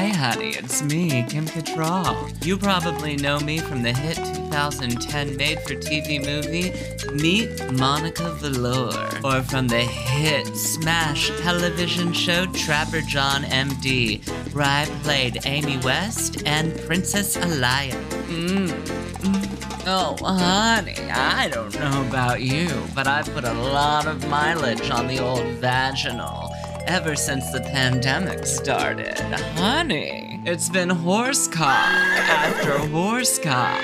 Hi, honey, it's me, Kim Cattrall. You probably know me from the hit 2010 made for TV movie Meet Monica Velour, or from the hit smash television show Trapper John MD, where I played Amy West and Princess Alaya. Mmm. Oh, honey, I don't know about you, but I put a lot of mileage on the old vaginal ever since the pandemic started. Honey, it's been horse cock after horse cock.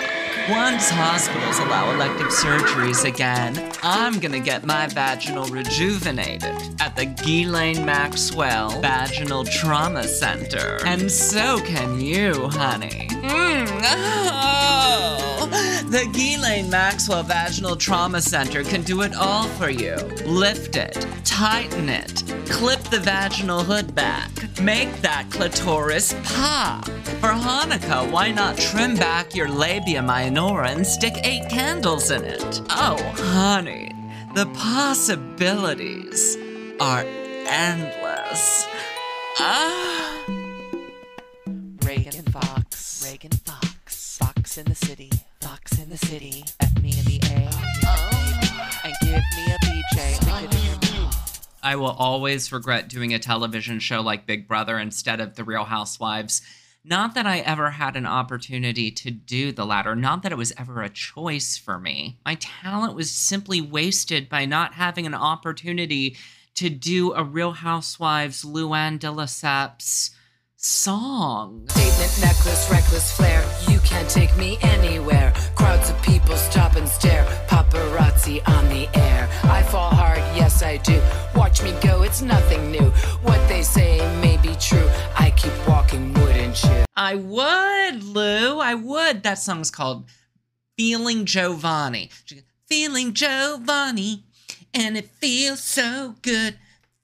Once hospitals allow elective surgeries again, I'm gonna get my vaginal rejuvenated at the Ghislaine Maxwell Vaginal Trauma Center. And so can you, honey. Mm. Oh. The Ghislaine Maxwell Vaginal Trauma Center can do it all for you. Lift it, tighten it, clip the vaginal hood back, make that clitoris pop. For Hanukkah, why not trim back your labia minora and stick eight candles in it? Oh, honey, the possibilities are endless. Ah. Reagan Fox, Reagan Fox, Fox in the city, Fox in the city. F me in the A, oh. and give me a. I will always regret doing a television show like Big Brother instead of The Real Housewives. Not that I ever had an opportunity to do the latter, not that it was ever a choice for me. My talent was simply wasted by not having an opportunity to do a Real Housewives Luann de Lesseps song. Statement necklace, reckless flair. You can't take me anywhere. Crowds of people stop and stare. Paparazzi on the air. I fall hard, yes I do. Watch me go, it's nothing new. What they say may be true. I keep walking, wouldn't you? I would, Lou. I would. That song's called Feeling Jovani. Feeling Jovani, and it feels so good.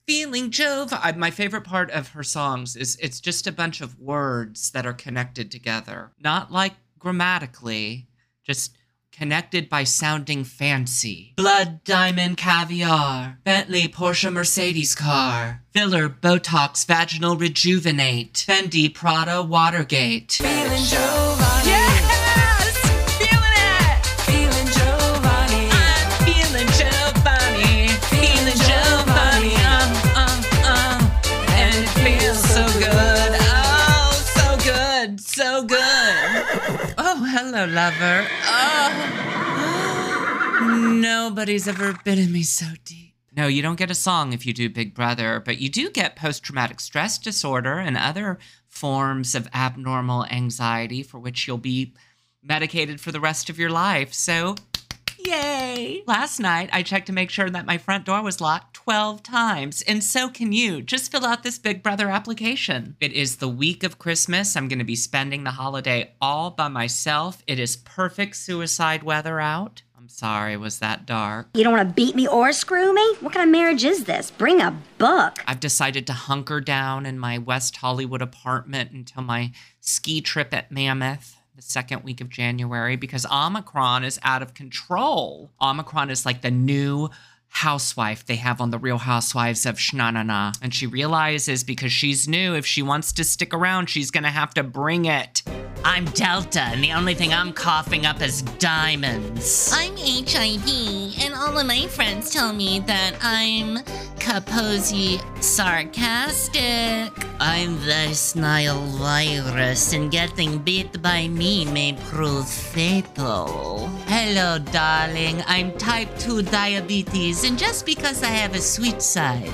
Feeling Jovani. My favorite part of her songs is it's just a bunch of words that are connected together. Not like grammatically, just connected by sounding fancy. Blood, diamond, caviar, Bentley, Porsche, Mercedes car, filler, Botox, vaginal rejuvenate, Fendi, Prada, Watergate. Feeling Jovani. Hello, lover. Oh, nobody's ever bitten me so deep. No, you don't get a song if you do Big Brother, but you do get post traumatic stress disorder and other forms of abnormal anxiety for which you'll be medicated for the rest of your life. So, Yay! Last night, I checked to make sure that my front door was locked 12 times, and so can you. Just fill out this Big Brother application. It is the week of Christmas. I'm going to be spending the holiday all by myself. It is perfect suicide weather out. I'm sorry, was that dark? You don't want to beat me or screw me? What kind of marriage is this? Bring a book. I've decided to hunker down in my West Hollywood apartment until my ski trip at Mammoth the second week of January because Omicron is out of control. Omicron is like the new housewife they have on the Real Housewives of Shnanana. And she realizes because she's new, if she wants to stick around, she's gonna have to bring it. I'm Delta, and the only thing I'm coughing up is diamonds. I'm HIV, and all of my friends tell me that I'm Kaposi sarcastic. I'm the Nile virus, and getting bit by me may prove fatal. Hello, darling. I'm type 2 diabetes, and just because I have a sweet side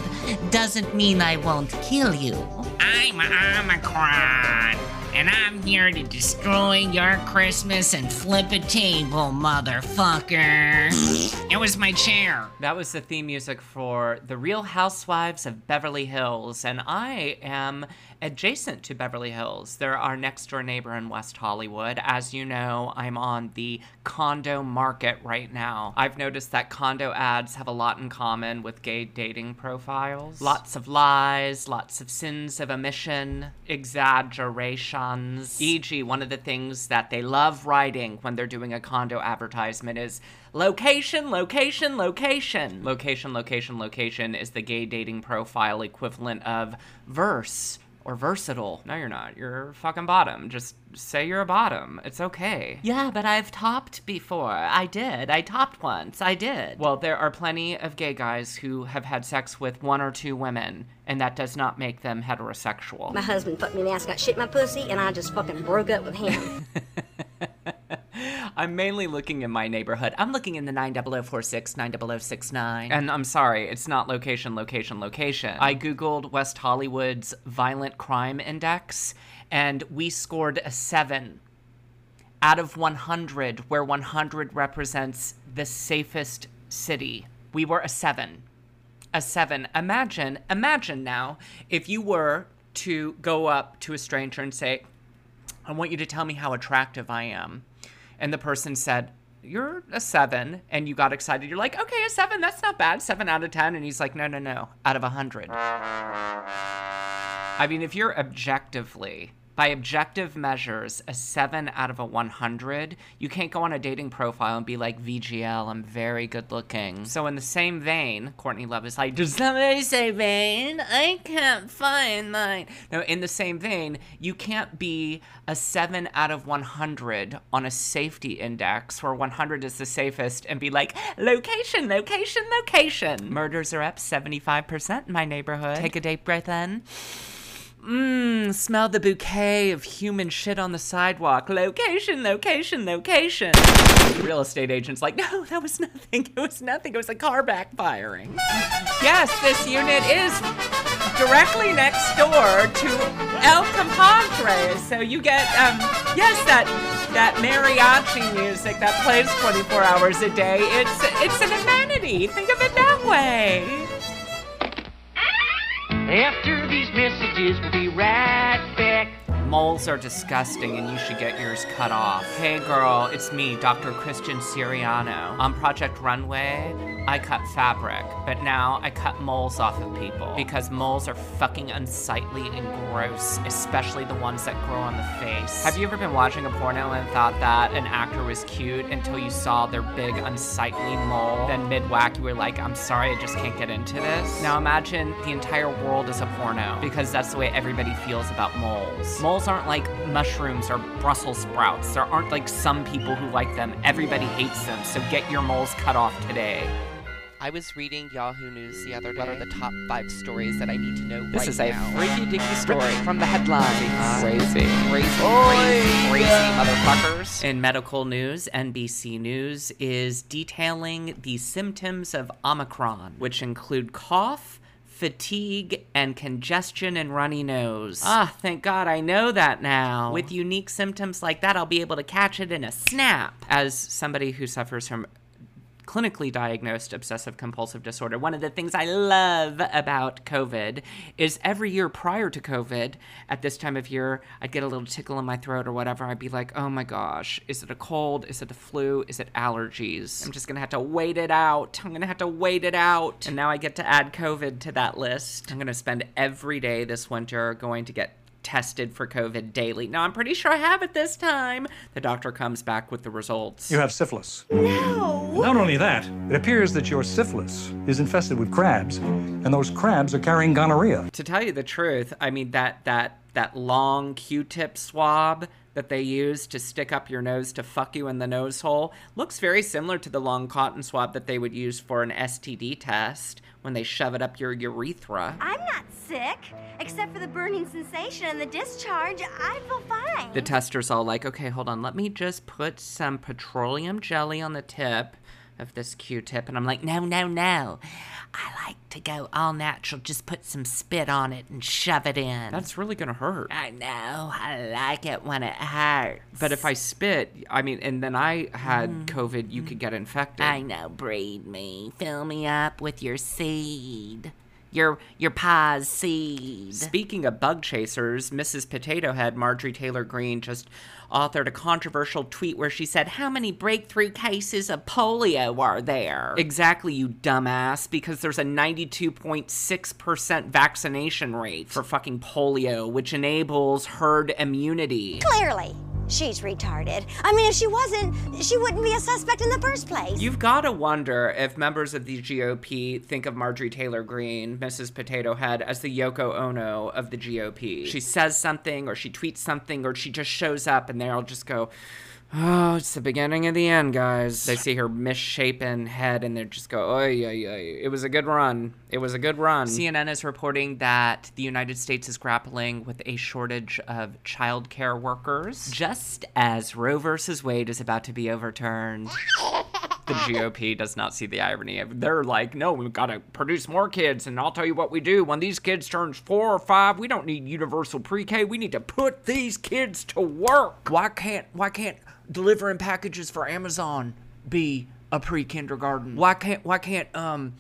doesn't mean I won't kill you. I'm Omicron, and I'm here to destroy your Christmas and flip a table, motherfucker. it was my chair. That was the theme music for The Real Housewives of Beverly Hills, and I am adjacent to Beverly Hills. They're our next door neighbor in West Hollywood. As you know, I'm on the condo market right now. I've noticed that condo ads have a lot in common with gay dating profiles. Lots of lies, lots of sins of omission, exaggerations. E.g., one of the things that they love writing when they're doing a condo advertisement is Location, location, location. Location, location, location is the gay dating profile equivalent of verse, or versatile. No, you're not. You're fucking bottom. Just say you're a bottom. It's okay. Yeah, but I've topped before. I did. I topped once. I did. Well, there are plenty of gay guys who have had sex with one or two women, and that does not make them heterosexual. My husband fucked me in the ass, got shit in my pussy, and I just fucking broke up with him. I'm mainly looking in my neighborhood. I'm looking in the 90046, 90069. And I'm sorry, it's not location, location, location. I Googled West Hollywood's violent crime index, and we scored a 7 out of 100, where 100 represents the safest city. We were a 7. A 7. Imagine, imagine now if you were to go up to a stranger and say, I want you to tell me how attractive I am. And the person said, You're a seven. And you got excited. You're like, Okay, a seven, that's not bad. Seven out of 10. And he's like, No, no, no, out of a 100. I mean, if you're objectively, by objective measures, a 7 out of a 100, you can't go on a dating profile and be like, VGL, I'm very good looking. So, in the same vein, Courtney Love is like, Does Somebody say vein? I can't find mine. No, in the same vein, you can't be a 7 out of 100 on a safety index where 100 is the safest and be like, location, location, location. Murders are up 75% in my neighborhood. Take a deep breath in. Mmm, smell the bouquet of human shit on the sidewalk. Location, location, location. Real estate agent's like, no, that was nothing. It was nothing. It was a car backfiring. yes, this unit is directly next door to El Compadre. So you get, um, yes, that that mariachi music that plays 24 hours a day. It's it's an amenity. Think of it that way. After these messages, we'll be right back. Moles are disgusting and you should get yours cut off. Hey girl, it's me, Dr. Christian Siriano. On Project Runway, I cut fabric, but now I cut moles off of people because moles are fucking unsightly and gross, especially the ones that grow on the face. Have you ever been watching a porno and thought that an actor was cute until you saw their big unsightly mole? Then mid whack you were like, I'm sorry, I just can't get into this. Now imagine the entire world is a porno because that's the way everybody feels about moles. Moles aren't like mushrooms or Brussels sprouts. There aren't like some people who like them. Everybody hates them, so get your moles cut off today. I was reading Yahoo News the other day. What are the top five stories that I need to know This right is a now? freaky dicky story from the headlines. Crazy, crazy, crazy, crazy motherfuckers. In medical news, NBC News is detailing the symptoms of Omicron, which include cough, fatigue, and congestion and runny nose. Ah, thank God I know that now. With unique symptoms like that, I'll be able to catch it in a snap. As somebody who suffers from clinically diagnosed obsessive compulsive disorder. One of the things I love about COVID is every year prior to COVID, at this time of year, I'd get a little tickle in my throat or whatever. I'd be like, oh my gosh, is it a cold? Is it a flu? Is it allergies? I'm just gonna have to wait it out. I'm gonna have to wait it out. And now I get to add COVID to that list. I'm gonna spend every day this winter going to get tested for COVID daily. Now, I'm pretty sure I have it this time. The doctor comes back with the results. You have syphilis. No. Not only that, it appears that your syphilis is infested with crabs, and those crabs are carrying gonorrhea. to tell you the truth, I mean that that that long Q-tip swab that they use to stick up your nose to fuck you in the nose hole looks very similar to the long cotton swab that they would use for an STD test when they shove it up your urethra. I'm not sick, except for the burning sensation and the discharge. I feel fine. The tester's all like, "Okay, hold on. Let me just put some petroleum jelly on the tip of this Q-tip." And I'm like, "No, no, no. I like to go all natural. Just put some spit on it and shove it in." That's really to hurt. I know. I like it when it hurts. But if I spit, I mean, and then I had mm-hmm. COVID, you could get mm-hmm. infected. I know, breed me. Fill me up with your seed. Your your pa's seed. Speaking of bug chasers, Mrs. Potato Head Marjorie Taylor Greene just authored a controversial tweet where she said, How many breakthrough cases of polio are there? Exactly, you dumbass, because there's a 92.6% vaccination rate for fucking polio, which enables herd immunity. Clearly. She's retarded. I mean, if she wasn't, she wouldn't be a suspect in the first place. You've got to wonder if members of the GOP think of Marjorie Taylor Greene, Mrs. Potato Head, as the Yoko Ono of the GOP. She says something, or she tweets something, or she just shows up, and they'll just go, Oh, it's the beginning of the end, guys. They see her misshapen head and they just go, oh, yeah, oy. It was a good run. It was a good run. CNN is reporting that the United States is grappling with a shortage of childcare workers, just as Roe versus Wade is about to be overturned. the GOP does not see the irony. They're like, no, we've got to produce more kids, and I'll tell you what we do. When these kids turn four or five, we don't need universal pre-K. We need to put these kids to work. Why can't? Why can't? Delivering packages for Amazon be a pre-kindergarten? Why can't why can't um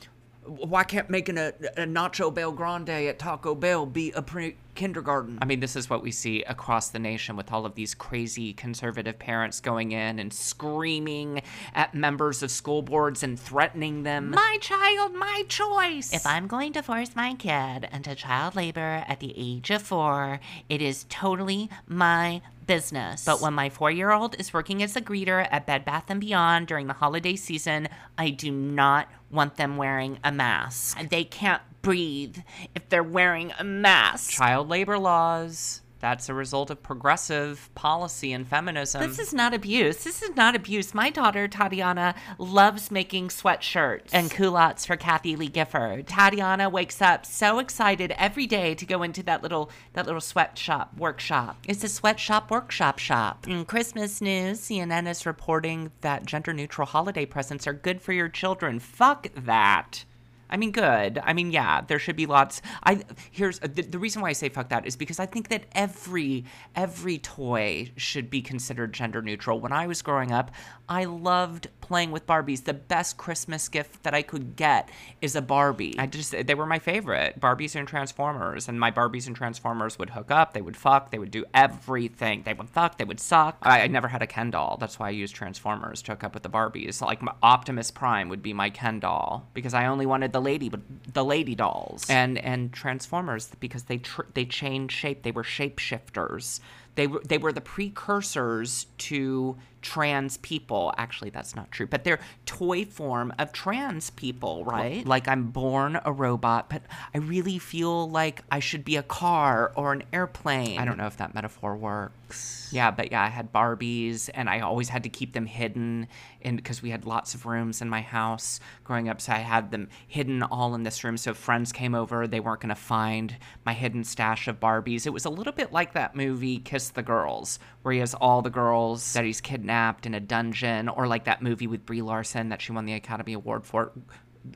why can't making a, a nacho bel grande at Taco Bell be a pre-kindergarten? I mean, this is what we see across the nation with all of these crazy conservative parents going in and screaming at members of school boards and threatening them. My child, my choice. If I'm going to force my kid into child labor at the age of four, it is totally my business. But when my four-year-old is working as a greeter at Bed Bath & Beyond during the holiday season, I do not want them wearing a mask. They can't breathe if they're wearing a mask. Child labor laws. That's a result of progressive policy and feminism. This is not abuse. This is not abuse. My daughter, Tatiana, loves making sweatshirts and culottes for Kathie Lee Gifford. Tatiana wakes up so excited every day to go into that little that little sweatshop workshop. It's a sweatshop workshop shop. In Christmas news, CNN is reporting that gender neutral holiday presents are good for your children. Fuck that. I mean, good. I mean, yeah, there should be lots. I here's the, the, reason why I say fuck that is because I think that every every toy should be considered gender neutral. When I was growing up, I loved playing with Barbies. The best Christmas gift that I could get is a Barbie. I just they were my favorite. Barbies and Transformers, and my Barbies and Transformers would hook up. They would fuck. They would do everything. They would fuck. They would suck. I, I never had a Ken doll. That's why I used Transformers to hook up with the Barbies. Like Optimus Prime would be my Ken doll because I only wanted the the lady, but the lady dolls and and Transformers because they tr- they changed shape. They were shapeshifters. They were they were the precursors to trans people. Actually, that's not true, but they're toy form of trans people, right? Like I'm born a robot, but I really feel like I should be a car or an airplane. I don't know if that metaphor works. Yeah, but yeah, I had Barbies and I always had to keep them hidden and because we had lots of rooms in my house growing up, so I had them hidden all in this room so if friends came over, they weren't going to find my hidden stash of Barbies. It was a little bit like that movie Kiss the Girls, where he has all the girls that he's kidnapped in a dungeon or like that movie with Brie Larson that she won the Academy Award for,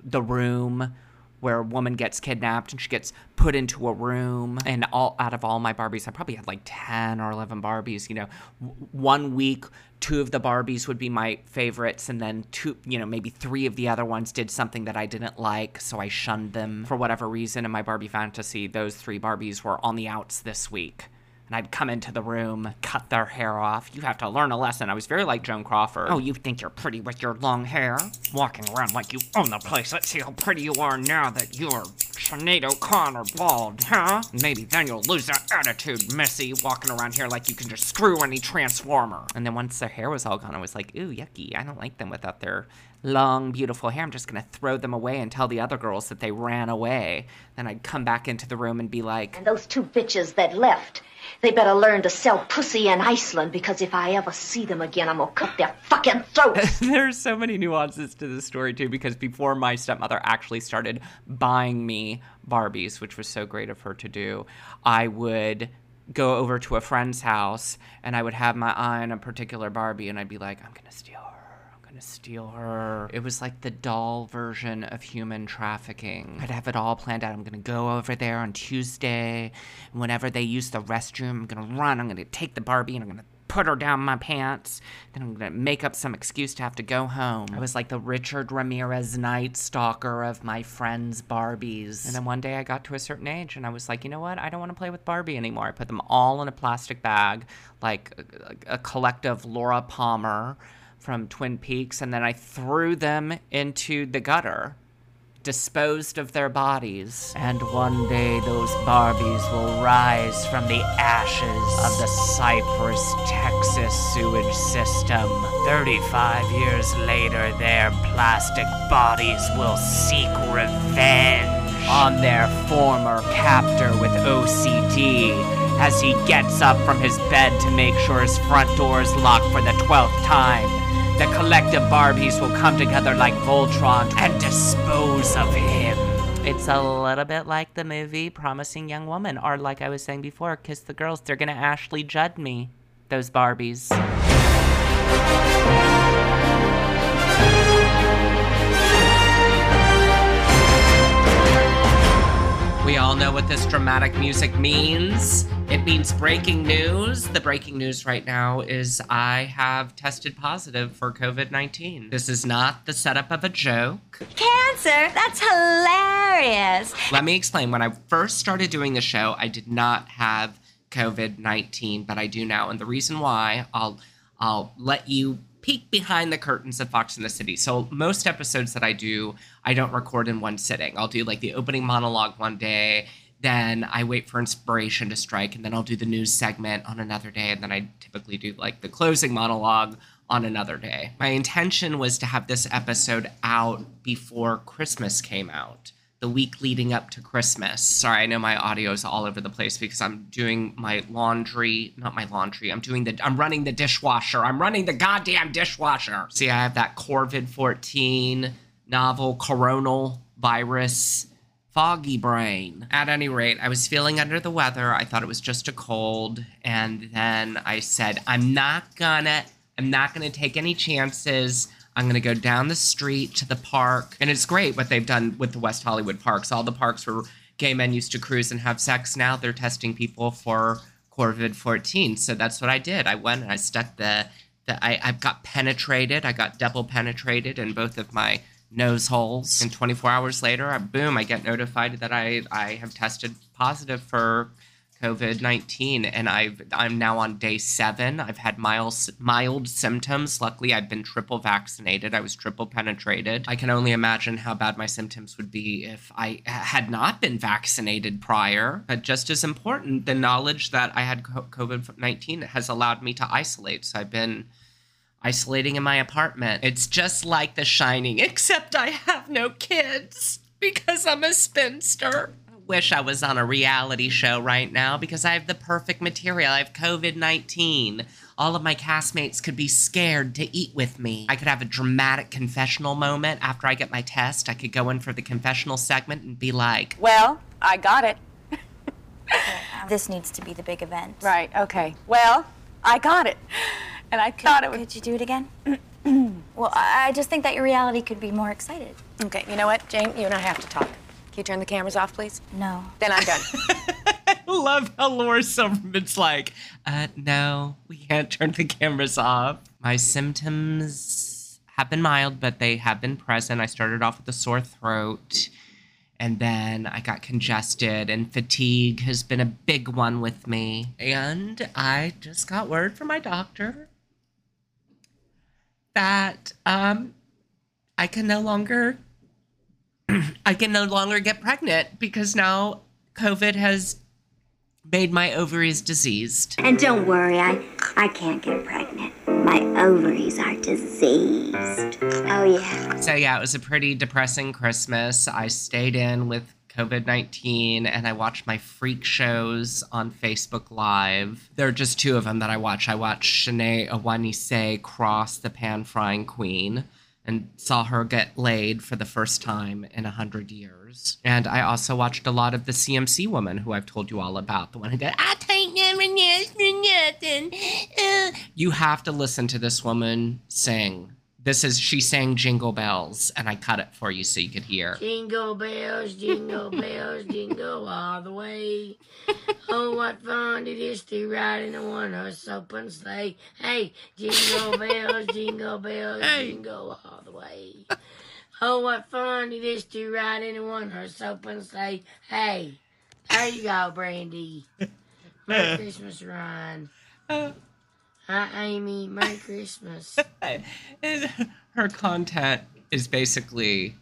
The Room where a woman gets kidnapped and she gets put into a room. And all out of all my Barbies, I probably had like 10 or 11 Barbies. You know, one week, two of the Barbies would be my favorites, and then two, you know, maybe three of the other ones did something that I didn't like, so I shunned them for whatever reason. In my Barbie fantasy, those three Barbies were on the outs this week and I'd come into the room, cut their hair off. You have to learn a lesson. I was very like Joan Crawford. Oh, you think you're pretty with your long hair? Walking around like you own the place. Let's see how pretty you are now that you're Sinead O'Connor bald, huh? Maybe then you'll lose that attitude, Missy, walking around here like you can just screw any transformer. And then once their hair was all gone, I was like, ooh, yucky. I don't like them without their long, beautiful hair. I'm just gonna throw them away and tell the other girls that they ran away. Then I'd come back into the room and be like, And those two bitches that left, they better learn to sell pussy in Iceland because if I ever see them again, I'm gonna cut their fucking throats. There's so many nuances to this story too, because before my stepmother actually started buying me Barbies, which was so great of her to do, I would go over to a friend's house and I would have my eye on a particular Barbie and I'd be like, I'm gonna steal her. Gonna steal her. It was like the doll version of human trafficking. I'd have it all planned out. I'm gonna go over there on Tuesday. Whenever they use the restroom, I'm gonna run. I'm gonna take the Barbie and I'm gonna put her down my pants. Then I'm gonna make up some excuse to have to go home. I was like the Richard Ramirez night stalker of my friends' Barbies. And then one day I got to a certain age and I was like, you know what? I don't want to play with Barbie anymore. I put them all in a plastic bag, like a, a collective Laura Palmer from Twin Peaks, and then I threw them into the gutter disposed of their bodies. And one day those Barbies will rise from the ashes of the Cypress, Texas sewage system. 35 years later, their plastic bodies will seek revenge on their former captor with OCD as he gets up from his bed to make sure his front door is locked for the 12th time. The collective Barbies will come together like Voltron and dispose of him. It's a little bit like the movie Promising Young Woman, or like I was saying before, Kiss the Girls. They're gonna Ashley Judd me, those Barbies. We all know what this dramatic music means. It means breaking news. The breaking news right now is I have tested positive for COVID 19. This is not the setup of a joke. Cancer? That's hilarious. Let me explain. When I first started doing the show, I did not have COVID 19, but I do now. And the reason why, I'll, I'll let you peek behind the curtains of Fox in the City. So most episodes that I do, I don't record in one sitting. I'll do like the opening monologue one day, then I wait for inspiration to strike, and then I'll do the news segment on another day, and then I typically do like the closing monologue on another day. My intention was to have this episode out before Christmas came out. The week leading up to Christmas. Sorry, I know my audio is all over the place because I'm doing my laundry, not my laundry. I'm doing the I'm running the dishwasher. I'm running the goddamn dishwasher. See, I have that Corvid 14 novel coronal virus foggy brain. At any rate, I was feeling under the weather. I thought it was just a cold. And then I said, I'm not gonna, I'm not gonna take any chances. I'm gonna go down the street to the park. And it's great what they've done with the West Hollywood parks. All the parks where gay men used to cruise and have sex. Now they're testing people for COVID 14. So that's what I did. I went and I stuck the, the I, I got penetrated. I got double penetrated in both of my nose holes. And 24 hours later, I, boom, I get notified that I, I have tested positive for COVID 19. And I've, I'm now on day seven. I've had mild, mild symptoms. Luckily, I've been triple vaccinated. I was triple penetrated. I can only imagine how bad my symptoms would be if I had not been vaccinated prior. But just as important, the knowledge that I had COVID 19 has allowed me to isolate. So I've been isolating in my apartment. It's just like The Shining, except I have no kids because I'm a spinster. I wish I was on a reality show right now because I have the perfect material. I have COVID 19. All of my castmates could be scared to eat with me. I could have a dramatic confessional moment after I get my test. I could go in for the confessional segment and be like, Well, I got it. This needs to be the big event. Right, okay. Well, I got it. And I thought it would. Could you do it again? well, I I just think that your reality could be more excited. Okay, you know what, Jane? You and I have to talk. Can you turn the cameras off, please? No. Then I'm done. love how Laura Silverman's like, uh, no, we can't turn the cameras off. My symptoms have been mild, but they have been present. I started off with a sore throat, and then I got congested, and fatigue has been a big one with me. And I just got word from my doctor that um, I can no longer I can no longer get pregnant because now COVID has made my ovaries diseased. And don't worry, I, I can't get pregnant. My ovaries are diseased. Oh, yeah. So yeah, it was a pretty depressing Christmas. I stayed in with COVID 19 and I watched my freak shows on Facebook Live. There are just two of them that I watch. I watched Shanae uh, Awanise cross the pan frying queen and saw her get laid for the first time in a hundred years. And I also watched a lot of the CMC woman who I've told you all about, the one who did I take never nothing. Uh. You have to listen to this woman sing. This is she sang Jingle Bells, and I cut it for you so you could hear. Jingle bells, jingle bells, jingle all the way. Oh, what fun it is to ride in a one-horse open sleigh. Hey, jingle bells, jingle bells, jingle all the way. Oh, what fun it is to ride in a one-horse open sleigh. Hey, there you go, Brandy. Merry Christmas, Ryan. Uh, Hi, Amy. Merry Christmas. Her content is basically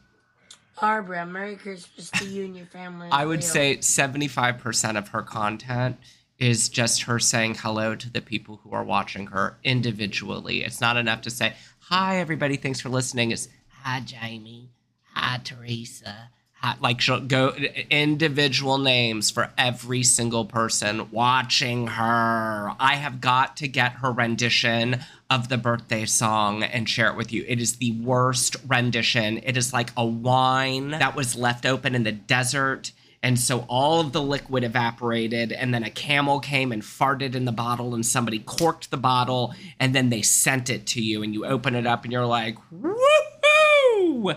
Barbara, Merry Christmas to you and your family. I would say 75% of her content is just her saying hello to the people who are watching her individually. It's not enough to say, Hi, everybody, thanks for listening. It's Hi, Jamie. Hi, Teresa. Like she'll go individual names for every single person watching her. I have got to get her rendition of the birthday song and share it with you. It is the worst rendition. It is like a wine that was left open in the desert. And so all of the liquid evaporated, and then a camel came and farted in the bottle, and somebody corked the bottle, and then they sent it to you, and you open it up, and you're like,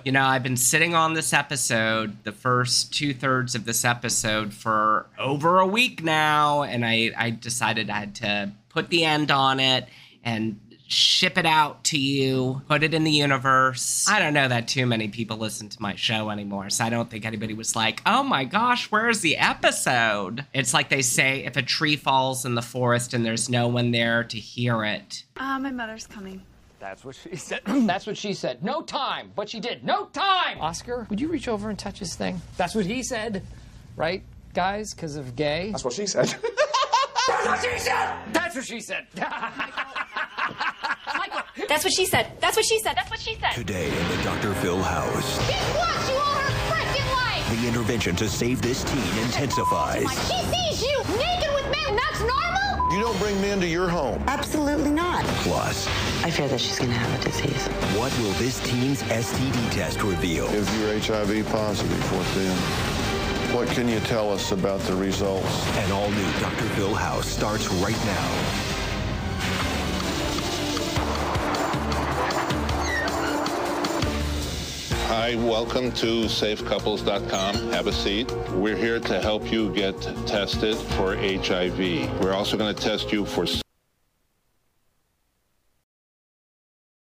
You know, I've been sitting on this episode, the first two thirds of this episode, for over a week now, and I, I decided I had to put the end on it and ship it out to you, put it in the universe. I don't know that too many people listen to my show anymore, so I don't think anybody was like, oh my gosh, where's the episode? It's like they say if a tree falls in the forest and there's no one there to hear it. Uh, my mother's coming. That's what she said. That's what she said. No time, but she did. No time! Oscar, would you reach over and touch his thing? That's what he said. Right, guys? Because of gay? That's what she said. That's what she said! That's what she said! That's what she said. That's what she said. That's what she said. Today in the Dr. Phil house, Guess what? You all her freaking life! the intervention to save this teen intensifies. She sees you naked with men, that's normal? You don't bring men to your home. Absolutely not. Plus, I fear that she's going to have a disease. what will this teen's STD test reveal? If you're HIV positive, what then? What can you tell us about the results? An all new Dr. Phil house starts right now. Hi, welcome to safecouples.com. Have a seat. We're here to help you get tested for HIV. We're also going to test you for